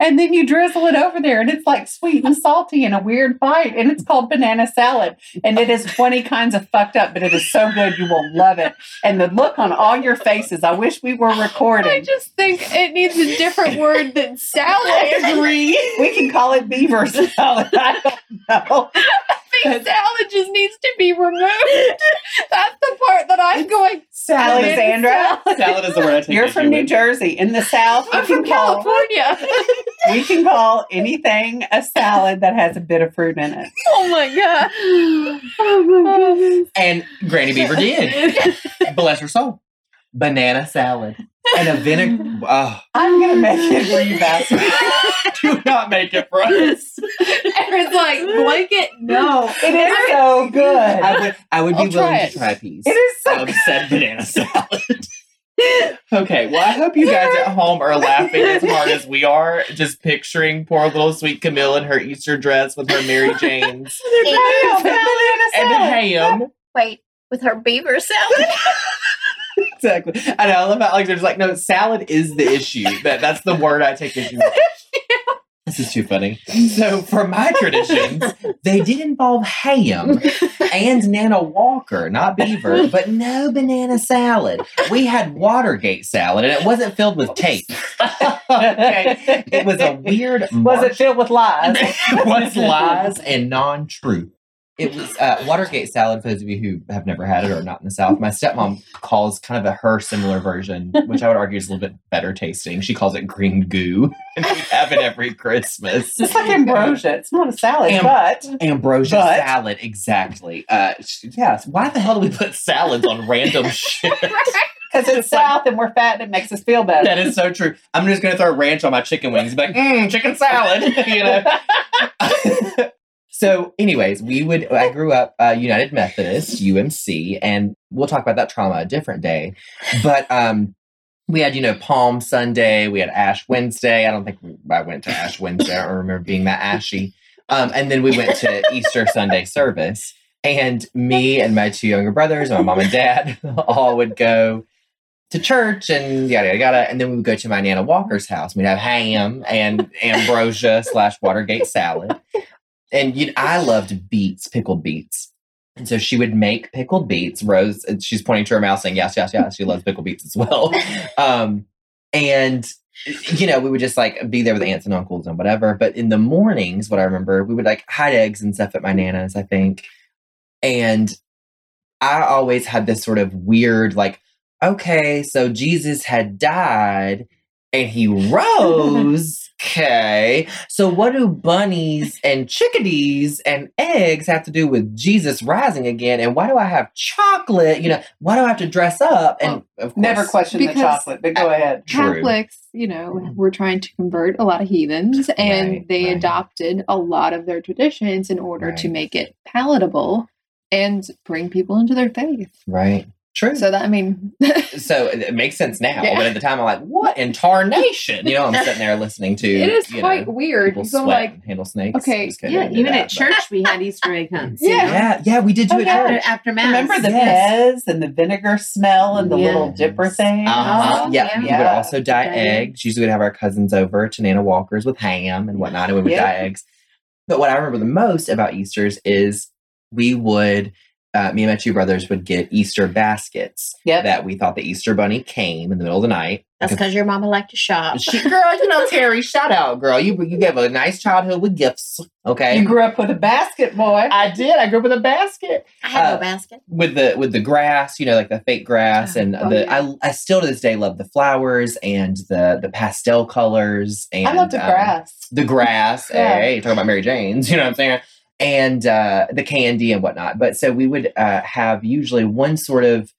[SPEAKER 1] And then you drizzle it over there and it's like sweet and salty in a weird bite. And it's called banana salad. And it is 20 kinds of fucked up, but it is so good. You will love it. And the look on all your faces, I wish we were recording.
[SPEAKER 2] I just think it needs a different word than salad. (laughs)
[SPEAKER 1] I agree. We can call it beaver salad. I don't know. (laughs)
[SPEAKER 2] I think salad just needs to be removed. (laughs) That's the part that I'm going.
[SPEAKER 7] Alexandra,
[SPEAKER 3] Salad is the word I take
[SPEAKER 7] you're from New
[SPEAKER 3] with.
[SPEAKER 7] Jersey. In the South,
[SPEAKER 2] I'm from
[SPEAKER 7] call
[SPEAKER 2] California. (laughs)
[SPEAKER 7] we can call anything a salad that has a bit of fruit in it.
[SPEAKER 2] oh my god. (gasps)
[SPEAKER 5] oh my oh. goodness.
[SPEAKER 3] And Granny Beaver did. (laughs) Bless her soul. Banana salad. And a vinegar. Oh,
[SPEAKER 7] I'm gonna make it for you, bastard.
[SPEAKER 3] do not make it for us.
[SPEAKER 2] Aaron's like blanket. No.
[SPEAKER 7] It is (laughs) so good.
[SPEAKER 3] I would, I would be
[SPEAKER 2] I'll
[SPEAKER 3] willing
[SPEAKER 2] try
[SPEAKER 3] to try a piece.
[SPEAKER 7] It is so
[SPEAKER 3] of said banana salad. (laughs) okay, well, I hope you guys at home are laughing as hard as we are, just picturing poor little sweet Camille in her Easter dress with her Mary (laughs) Janes and ham.
[SPEAKER 4] Wait, with her beaver salad?
[SPEAKER 3] Exactly. I know. I love how Alexandra's like, no, salad is the issue. That that's the word I take issue with. This is too funny. So for my traditions, (laughs) they did involve ham and Nana Walker, not beaver, but no banana salad. We had Watergate salad, and it wasn't filled with tape. (laughs) okay, it was a weird.
[SPEAKER 7] Was it filled with lies? (laughs)
[SPEAKER 3] it was lies and non-truth. It was uh, Watergate salad. For those of you who have never had it or are not in the South, my stepmom calls kind of a her similar version, which I would argue is a little bit better tasting. She calls it green goo, (laughs) and we have it every Christmas.
[SPEAKER 7] It's like ambrosia. It's not a salad,
[SPEAKER 3] Am-
[SPEAKER 7] but
[SPEAKER 3] Ambrosia
[SPEAKER 7] But-
[SPEAKER 3] salad, exactly. Uh, yes. Why the hell do we put salads on random (laughs) shit?
[SPEAKER 7] because it's
[SPEAKER 3] It's like-
[SPEAKER 7] South and we're fat and it makes us feel better.
[SPEAKER 3] That is so true. I'm just gonna throw ranch on my chicken wings. and Be like, mmm, chicken salad. (laughs) you know. So, anyways, we would. I grew up uh, United Methodist UMC, and we'll talk about that trauma a different day. But um, we had, you know, Palm Sunday. We had Ash Wednesday. I don't think I went to Ash Wednesday. I remember being that ashy. Um, and then we went to Easter Sunday service. And me and my two younger brothers my mom and dad (laughs) all would go to church and yada yada yada. And then we would go to my Nana Walker's house. We'd have ham and ambrosia slash Watergate salad. And you I loved beets, pickled beets. And so she would make pickled beets. Rose, she's pointing to her mouth saying, Yes, yes, yes. She loves pickled beets as well. (laughs) Um, and you know, we would just like be there with aunts and uncles and whatever. But in the mornings, what I remember, we would like hide eggs and stuff at my nana's, I think. And I always had this sort of weird, like, okay, so Jesus had died and he (laughs) rose. Okay. So what do bunnies and chickadees and eggs have to do with Jesus rising again? And why do I have chocolate? You know, why do I have to dress up? And of course,
[SPEAKER 7] Never question the chocolate, but go ahead.
[SPEAKER 2] Catholics, you know, mm-hmm. were trying to convert a lot of heathens and
[SPEAKER 3] Right,
[SPEAKER 2] they
[SPEAKER 3] right.
[SPEAKER 2] adopted a lot of their traditions in order to make it palatable and bring people into their faith.
[SPEAKER 3] Right. True.
[SPEAKER 2] So that I mean (laughs)
[SPEAKER 3] so it it makes sense now,
[SPEAKER 2] Yeah.
[SPEAKER 3] but at the time I'm like, what in tarnation? You know, I'm sitting there listening to (laughs)
[SPEAKER 2] it is
[SPEAKER 3] you
[SPEAKER 2] quite
[SPEAKER 3] know,
[SPEAKER 2] weird.
[SPEAKER 3] people
[SPEAKER 2] You go
[SPEAKER 3] sweat
[SPEAKER 2] like
[SPEAKER 3] and handle snakes.
[SPEAKER 2] okay,
[SPEAKER 5] Yeah,
[SPEAKER 3] I didn't do
[SPEAKER 5] even
[SPEAKER 3] that,
[SPEAKER 5] at
[SPEAKER 3] but-
[SPEAKER 5] church we had Easter egg hunts. (laughs)
[SPEAKER 2] Yeah.
[SPEAKER 5] know,
[SPEAKER 3] Yeah, yeah, we did do
[SPEAKER 7] Oh,
[SPEAKER 3] it
[SPEAKER 7] yeah.
[SPEAKER 5] After, after mass.
[SPEAKER 7] Remember the
[SPEAKER 3] Yes.
[SPEAKER 7] Pez and the vinegar smell and the little dipper thing?
[SPEAKER 3] Uh-huh.
[SPEAKER 2] Oh,
[SPEAKER 3] yeah,
[SPEAKER 2] yeah.
[SPEAKER 3] we would also dye
[SPEAKER 5] Dye
[SPEAKER 3] eggs. Usually we'd have our cousins over to Nana Walker's with ham and whatnot, and we would
[SPEAKER 7] Yeah.
[SPEAKER 3] dye eggs. But what I remember the most about Easter's is we would, uh, me and my two brothers would get Easter baskets
[SPEAKER 7] Yep.
[SPEAKER 3] that we thought the Easter bunny came in the middle of the night.
[SPEAKER 4] That's because your mama liked to shop.
[SPEAKER 3] She, girl, you know, Terry, shout out, girl. You you gave a nice childhood with gifts. Okay.
[SPEAKER 7] You grew up with a basket, boy.
[SPEAKER 3] I did. I grew up with a basket
[SPEAKER 4] I had
[SPEAKER 3] Uh,
[SPEAKER 4] no basket.
[SPEAKER 3] with the with the grass, you know, like the fake grass, and
[SPEAKER 2] Oh,
[SPEAKER 3] the
[SPEAKER 2] yeah.
[SPEAKER 3] I I still to this day love the flowers and the the pastel colors and
[SPEAKER 7] I love the
[SPEAKER 3] um,
[SPEAKER 7] grass.
[SPEAKER 3] the grass. (laughs)
[SPEAKER 7] Yeah.
[SPEAKER 3] Hey, talking about Mary Jane's, (laughs) you know what I'm saying? And uh, the candy and whatnot. But so we would uh, have usually one sort of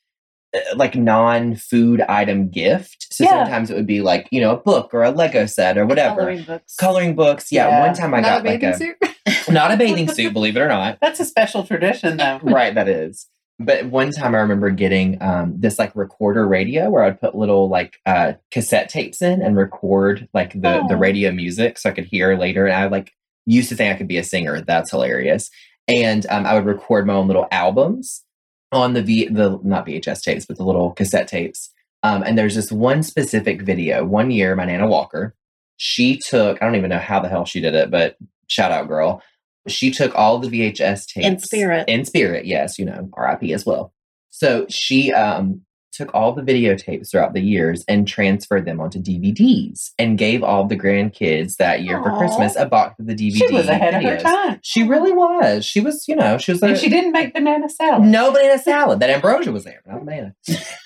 [SPEAKER 3] uh, like non-food item gift. So
[SPEAKER 7] Yeah.
[SPEAKER 3] sometimes it would be like you know a book or a Lego set or whatever.
[SPEAKER 5] Coloring books.
[SPEAKER 3] Coloring books. Yeah,
[SPEAKER 7] Yeah.
[SPEAKER 3] one time I
[SPEAKER 2] not
[SPEAKER 3] got
[SPEAKER 2] a bathing
[SPEAKER 3] like a
[SPEAKER 2] suit. (laughs)
[SPEAKER 3] not a bathing (laughs) suit, believe it or not.
[SPEAKER 7] That's a special tradition, though. (laughs)
[SPEAKER 3] right, that is. But one time I remember getting um, this like recorder radio where I'd put little like uh, cassette tapes in and record like the the
[SPEAKER 7] Oh.
[SPEAKER 3] radio music so I could hear later. And I like used to think I could be a singer. That's hilarious. And um, I would record my own little albums on the V the not VHS tapes, but the little cassette tapes. Um, and there's this one specific video. One year, my Nana Walker, she took I don't even know how the hell she did it, but shout out, girl. She took all the VHS tapes
[SPEAKER 4] In spirit.
[SPEAKER 3] In spirit, yes, you know, RIP as well. So she um took all the videotapes throughout the years and transferred them onto DVDs and gave all the grandkids that year for Christmas a box of the DVD.
[SPEAKER 7] She was ahead of her time.
[SPEAKER 3] She really was. She was, you know, she was.
[SPEAKER 7] And she didn't make banana salad.
[SPEAKER 3] no banana salad. That ambrosia was there, not banana.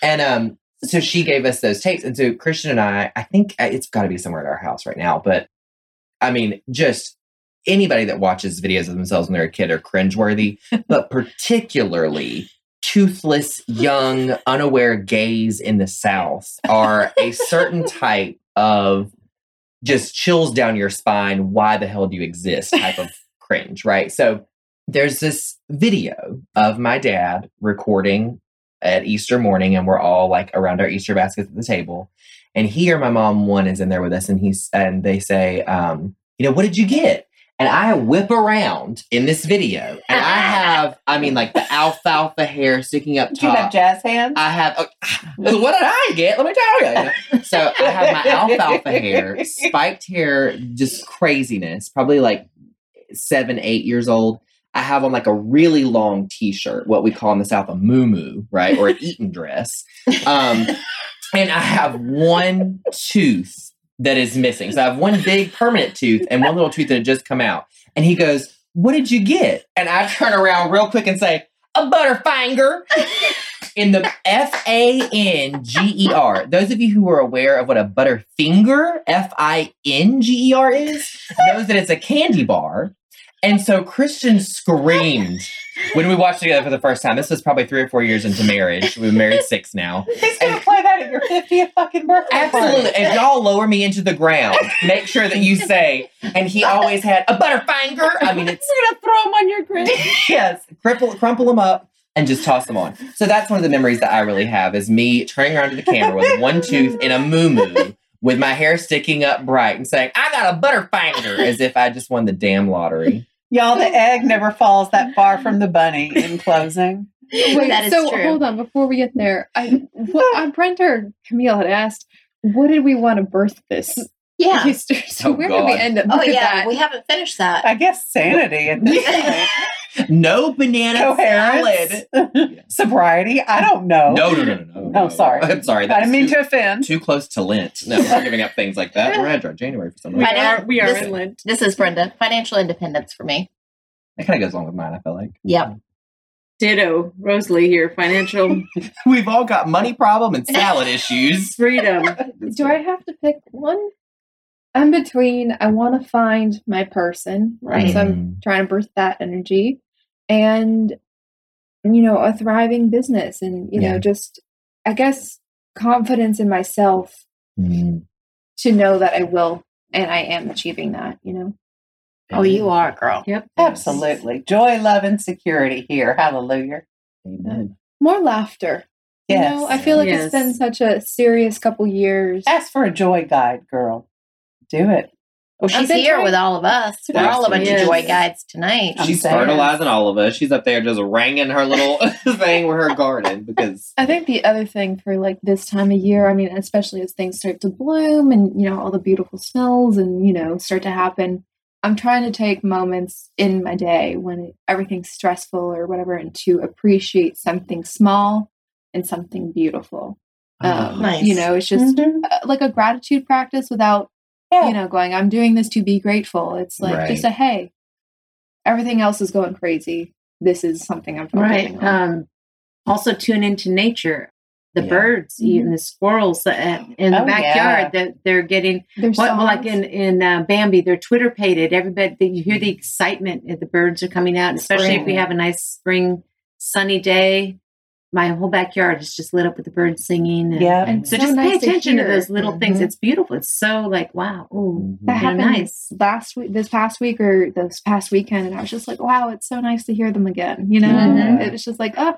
[SPEAKER 3] And um, so she gave us those tapes, and so Christian and I, I think uh, it's got to be somewhere at our house right now. But I mean, just anybody that watches videos of themselves when they're a kid are cringeworthy, but particularly toothless, young, unaware gays in the South are a certain (laughs) type of just chills down your spine. Why the hell do you exist? (laughs) Type of cringe, right? So there's this video of my dad recording at Easter morning, and we're all like around our Easter baskets at the table. And he or my mom, one is in there with us, and he's and they say, um, you know, what did you get? And I whip around in this video, and I (laughs) have, I mean, like the alfalfa hair sticking up top.
[SPEAKER 7] Do you have jazz hands?
[SPEAKER 3] I have. oh, (laughs) what did I get? Let me tell you. So I have my alfalfa hair, (laughs) spiked hair, just craziness. Probably like seven, eight years old. I have on like a really long T-shirt, what we call in the South a moo right, or an Eton dress. Um, and I have one tooth that is missing. So I have one big permanent tooth and one little tooth that had just come out. And he goes, "What did you get?" And I turn around real quick and say, "A butterfinger." in the F A N G E R. Those of you who are aware of what a butterfinger, F I N G E R is, knows that it's a candy bar. And so Christian screamed when we watched together for the first time. This was probably three or four years into marriage. We've been married six now. (laughs)
[SPEAKER 7] He's gonna play that at your 50th fucking birthday
[SPEAKER 3] Absolutely.
[SPEAKER 7] party.
[SPEAKER 3] If y'all lower me into the ground, make sure that you say, and he always had a butterfinger. I mean, it's
[SPEAKER 5] We're gonna throw them on your grid. (laughs)
[SPEAKER 3] yes, crumple, crumple them up and just toss them on. So that's one of the memories that I really have is me turning around to the camera with one tooth and a moo with my hair sticking up bright and saying, I got a butterfinger as if I just won the damn lottery.
[SPEAKER 7] Y'all, the egg never falls that far from the bunny (laughs) in closing.
[SPEAKER 2] Wait,
[SPEAKER 4] that is
[SPEAKER 2] so
[SPEAKER 4] true.
[SPEAKER 2] hold on before we get there. I, (laughs) what, uh, Brent or Camille had asked, what did we want to birth this
[SPEAKER 4] Yeah.
[SPEAKER 2] Easter? (laughs) So
[SPEAKER 3] Oh,
[SPEAKER 2] where did we end up?
[SPEAKER 4] Oh yeah,
[SPEAKER 2] that?
[SPEAKER 4] we haven't finished that.
[SPEAKER 7] I guess sanity at this (laughs) point.
[SPEAKER 3] No banana
[SPEAKER 7] Coherence.
[SPEAKER 3] salad. (laughs)
[SPEAKER 7] Sobriety. I don't know.
[SPEAKER 3] No, no, no, no, no.
[SPEAKER 7] Oh, sorry.
[SPEAKER 3] I'm sorry.
[SPEAKER 7] I didn't mean
[SPEAKER 3] too,
[SPEAKER 7] to offend.
[SPEAKER 3] too close to Lent. No, we're giving up things like that. We're at January for some
[SPEAKER 5] We
[SPEAKER 3] reason.
[SPEAKER 4] Right.
[SPEAKER 5] are we are
[SPEAKER 4] This-
[SPEAKER 5] in Lent.
[SPEAKER 4] This is Brenda. Financial independence for me.
[SPEAKER 3] That kind of goes along with mine, I feel like.
[SPEAKER 4] Yep.
[SPEAKER 5] Ditto, Rosalie here. Financial
[SPEAKER 3] We've all got money problem and salad issues.
[SPEAKER 5] freedom.
[SPEAKER 2] Do I have to pick one? I'm between. I want to find my person,
[SPEAKER 4] Right.
[SPEAKER 2] So I'm trying to birth that energy, and you know, a thriving business, and you
[SPEAKER 3] Yeah.
[SPEAKER 2] know, just I guess confidence in myself
[SPEAKER 3] Mm.
[SPEAKER 2] to know that I will and I am achieving that. You know,
[SPEAKER 4] Oh, you are, girl.
[SPEAKER 5] Yep.
[SPEAKER 7] Absolutely. Joy, love, and security here. Hallelujah.
[SPEAKER 3] Amen.
[SPEAKER 2] more laughter.
[SPEAKER 7] Yes.
[SPEAKER 2] You know, I feel like
[SPEAKER 5] Yes.
[SPEAKER 2] it's been such a serious couple years.
[SPEAKER 7] Ask for a joy guide, girl. Do it.
[SPEAKER 4] Well, she's here
[SPEAKER 2] trying-
[SPEAKER 4] with all of us. We're all a bunch
[SPEAKER 5] Yes.
[SPEAKER 4] of joy guides tonight.
[SPEAKER 7] I'm
[SPEAKER 3] She's
[SPEAKER 7] saying.
[SPEAKER 3] fertilizing all of us. She's up there just ringing her little (laughs) thing with her garden because
[SPEAKER 2] I think the other thing for like this time of year, I mean, especially as things start to bloom and you know all the beautiful smells and you know start to happen, I'm trying to take moments in my day when everything's stressful or whatever, and to appreciate something small and something beautiful. Um,
[SPEAKER 4] Nice.
[SPEAKER 2] You know, it's just
[SPEAKER 7] Mhm.
[SPEAKER 2] uh, like a gratitude practice without
[SPEAKER 7] Yeah.
[SPEAKER 2] you know going. I'm doing this to be grateful. It's like
[SPEAKER 3] Right.
[SPEAKER 2] just a hey, everything else is going crazy. This is something I'm
[SPEAKER 5] Right.
[SPEAKER 2] on.
[SPEAKER 5] Um, also tune into nature. The
[SPEAKER 3] Yeah.
[SPEAKER 5] birds, even the squirrels uh, in the
[SPEAKER 7] Oh,
[SPEAKER 5] backyard that they're getting.
[SPEAKER 2] There's
[SPEAKER 5] What, like in in uh, Bambi, they're twitterpated. Everybody, you hear the excitement. if The birds are coming out, especially if we have a nice spring, sunny day. My whole backyard is just lit up with the birds singing. And,
[SPEAKER 7] Yeah.
[SPEAKER 2] And
[SPEAKER 5] So
[SPEAKER 2] so
[SPEAKER 5] just
[SPEAKER 2] nice
[SPEAKER 5] pay attention to,
[SPEAKER 2] hear.
[SPEAKER 5] those little things.
[SPEAKER 7] Mhm.
[SPEAKER 5] It's beautiful. It's so like wow. Ooh,
[SPEAKER 2] that happened
[SPEAKER 5] nice.
[SPEAKER 2] last week this past week or this past weekend and i was just like wow it's so nice to hear them again you know
[SPEAKER 5] Mhm.
[SPEAKER 2] it was just like oh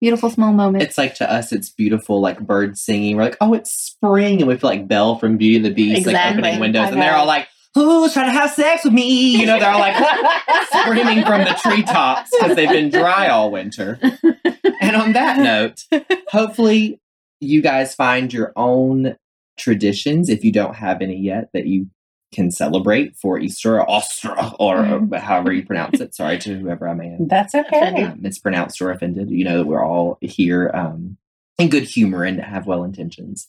[SPEAKER 2] beautiful small moment
[SPEAKER 3] it's like to us it's beautiful like birds singing. We're like, oh, it's spring, and we feel like Belle from Beauty and the Beast, like opening windows,
[SPEAKER 7] I
[SPEAKER 3] and they're all like, who's trying to have sex with me? You know, they're all like (laughs) screaming from the treetops because they've been dry all winter. And on that note, hopefully you guys find your own traditions if you don't have any yet that you can celebrate for Easter or Eostre or
[SPEAKER 2] Mhm.
[SPEAKER 3] however you pronounce it. Sorry to whoever I may have
[SPEAKER 7] That's okay.
[SPEAKER 3] uh, mispronounced or offended. You know that we're all here um, and good humor and have well intentions.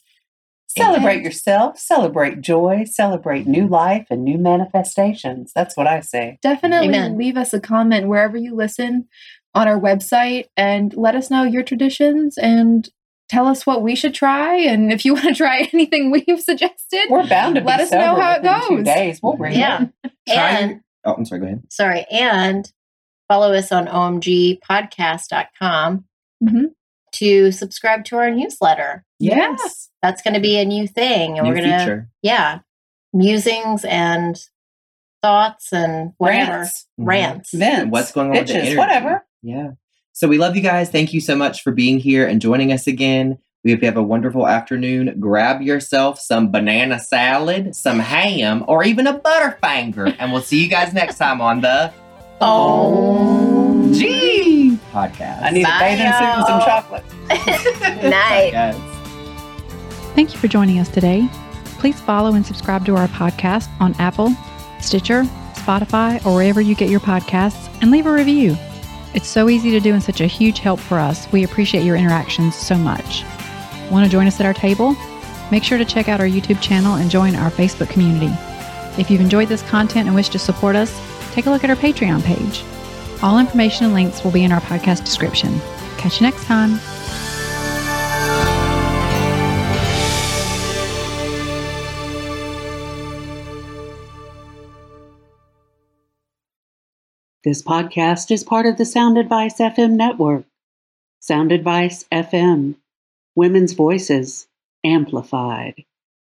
[SPEAKER 7] Celebrate
[SPEAKER 3] And-
[SPEAKER 7] yourself, celebrate joy, celebrate new life and new manifestations. That's what I say.
[SPEAKER 2] Definitely
[SPEAKER 4] Amen.
[SPEAKER 2] leave us a comment wherever you listen on our website and let us know your traditions and tell us what we should try. And if you (laughs) want to try anything we've suggested,
[SPEAKER 7] We're bound to
[SPEAKER 2] Let us know how it
[SPEAKER 7] within Two
[SPEAKER 2] goes.
[SPEAKER 7] days. We'll bring
[SPEAKER 4] Yeah.
[SPEAKER 7] it.
[SPEAKER 4] And
[SPEAKER 3] your- oh, I'm sorry. Go ahead.
[SPEAKER 4] sorry, and follow us on omgpodcast.com
[SPEAKER 2] Mhm.
[SPEAKER 4] To subscribe to our newsletter.
[SPEAKER 2] Yes.
[SPEAKER 4] That's going to be a new thing. And
[SPEAKER 3] New
[SPEAKER 4] we're going to, yeah, musings and thoughts and whatever.
[SPEAKER 7] Rants,
[SPEAKER 3] Mhm.
[SPEAKER 4] Rants.
[SPEAKER 7] vents,
[SPEAKER 3] What's going on with the
[SPEAKER 7] bitches,
[SPEAKER 3] energy.
[SPEAKER 7] whatever.
[SPEAKER 3] Yeah. So we love you guys. Thank you so much for being here and joining us again. We hope you have a wonderful afternoon. Grab yourself some banana salad, some ham, or even a butterfinger. and we'll see you guys next time on the
[SPEAKER 4] Oh.
[SPEAKER 3] G podcast.
[SPEAKER 7] I need a
[SPEAKER 4] Bye,
[SPEAKER 7] bathing suit and some chocolate. (laughs)
[SPEAKER 4] Night.
[SPEAKER 3] Guys.
[SPEAKER 6] Thank you for joining us today. Please follow and subscribe to our podcast on Apple, Stitcher, Spotify, or wherever you get your podcasts, and leave a review. It's so easy to do and such a huge help for us. We appreciate your interactions so much. Want to join us at our table? Make sure to check out our YouTube channel and join our Facebook community. If you've enjoyed this content and wish to support us, take a look at our Patreon page. All information and links will be in our podcast description. Catch you next time.
[SPEAKER 1] This podcast is part of the Sound Advice FM network. Sound Advice FM, women's voices amplified.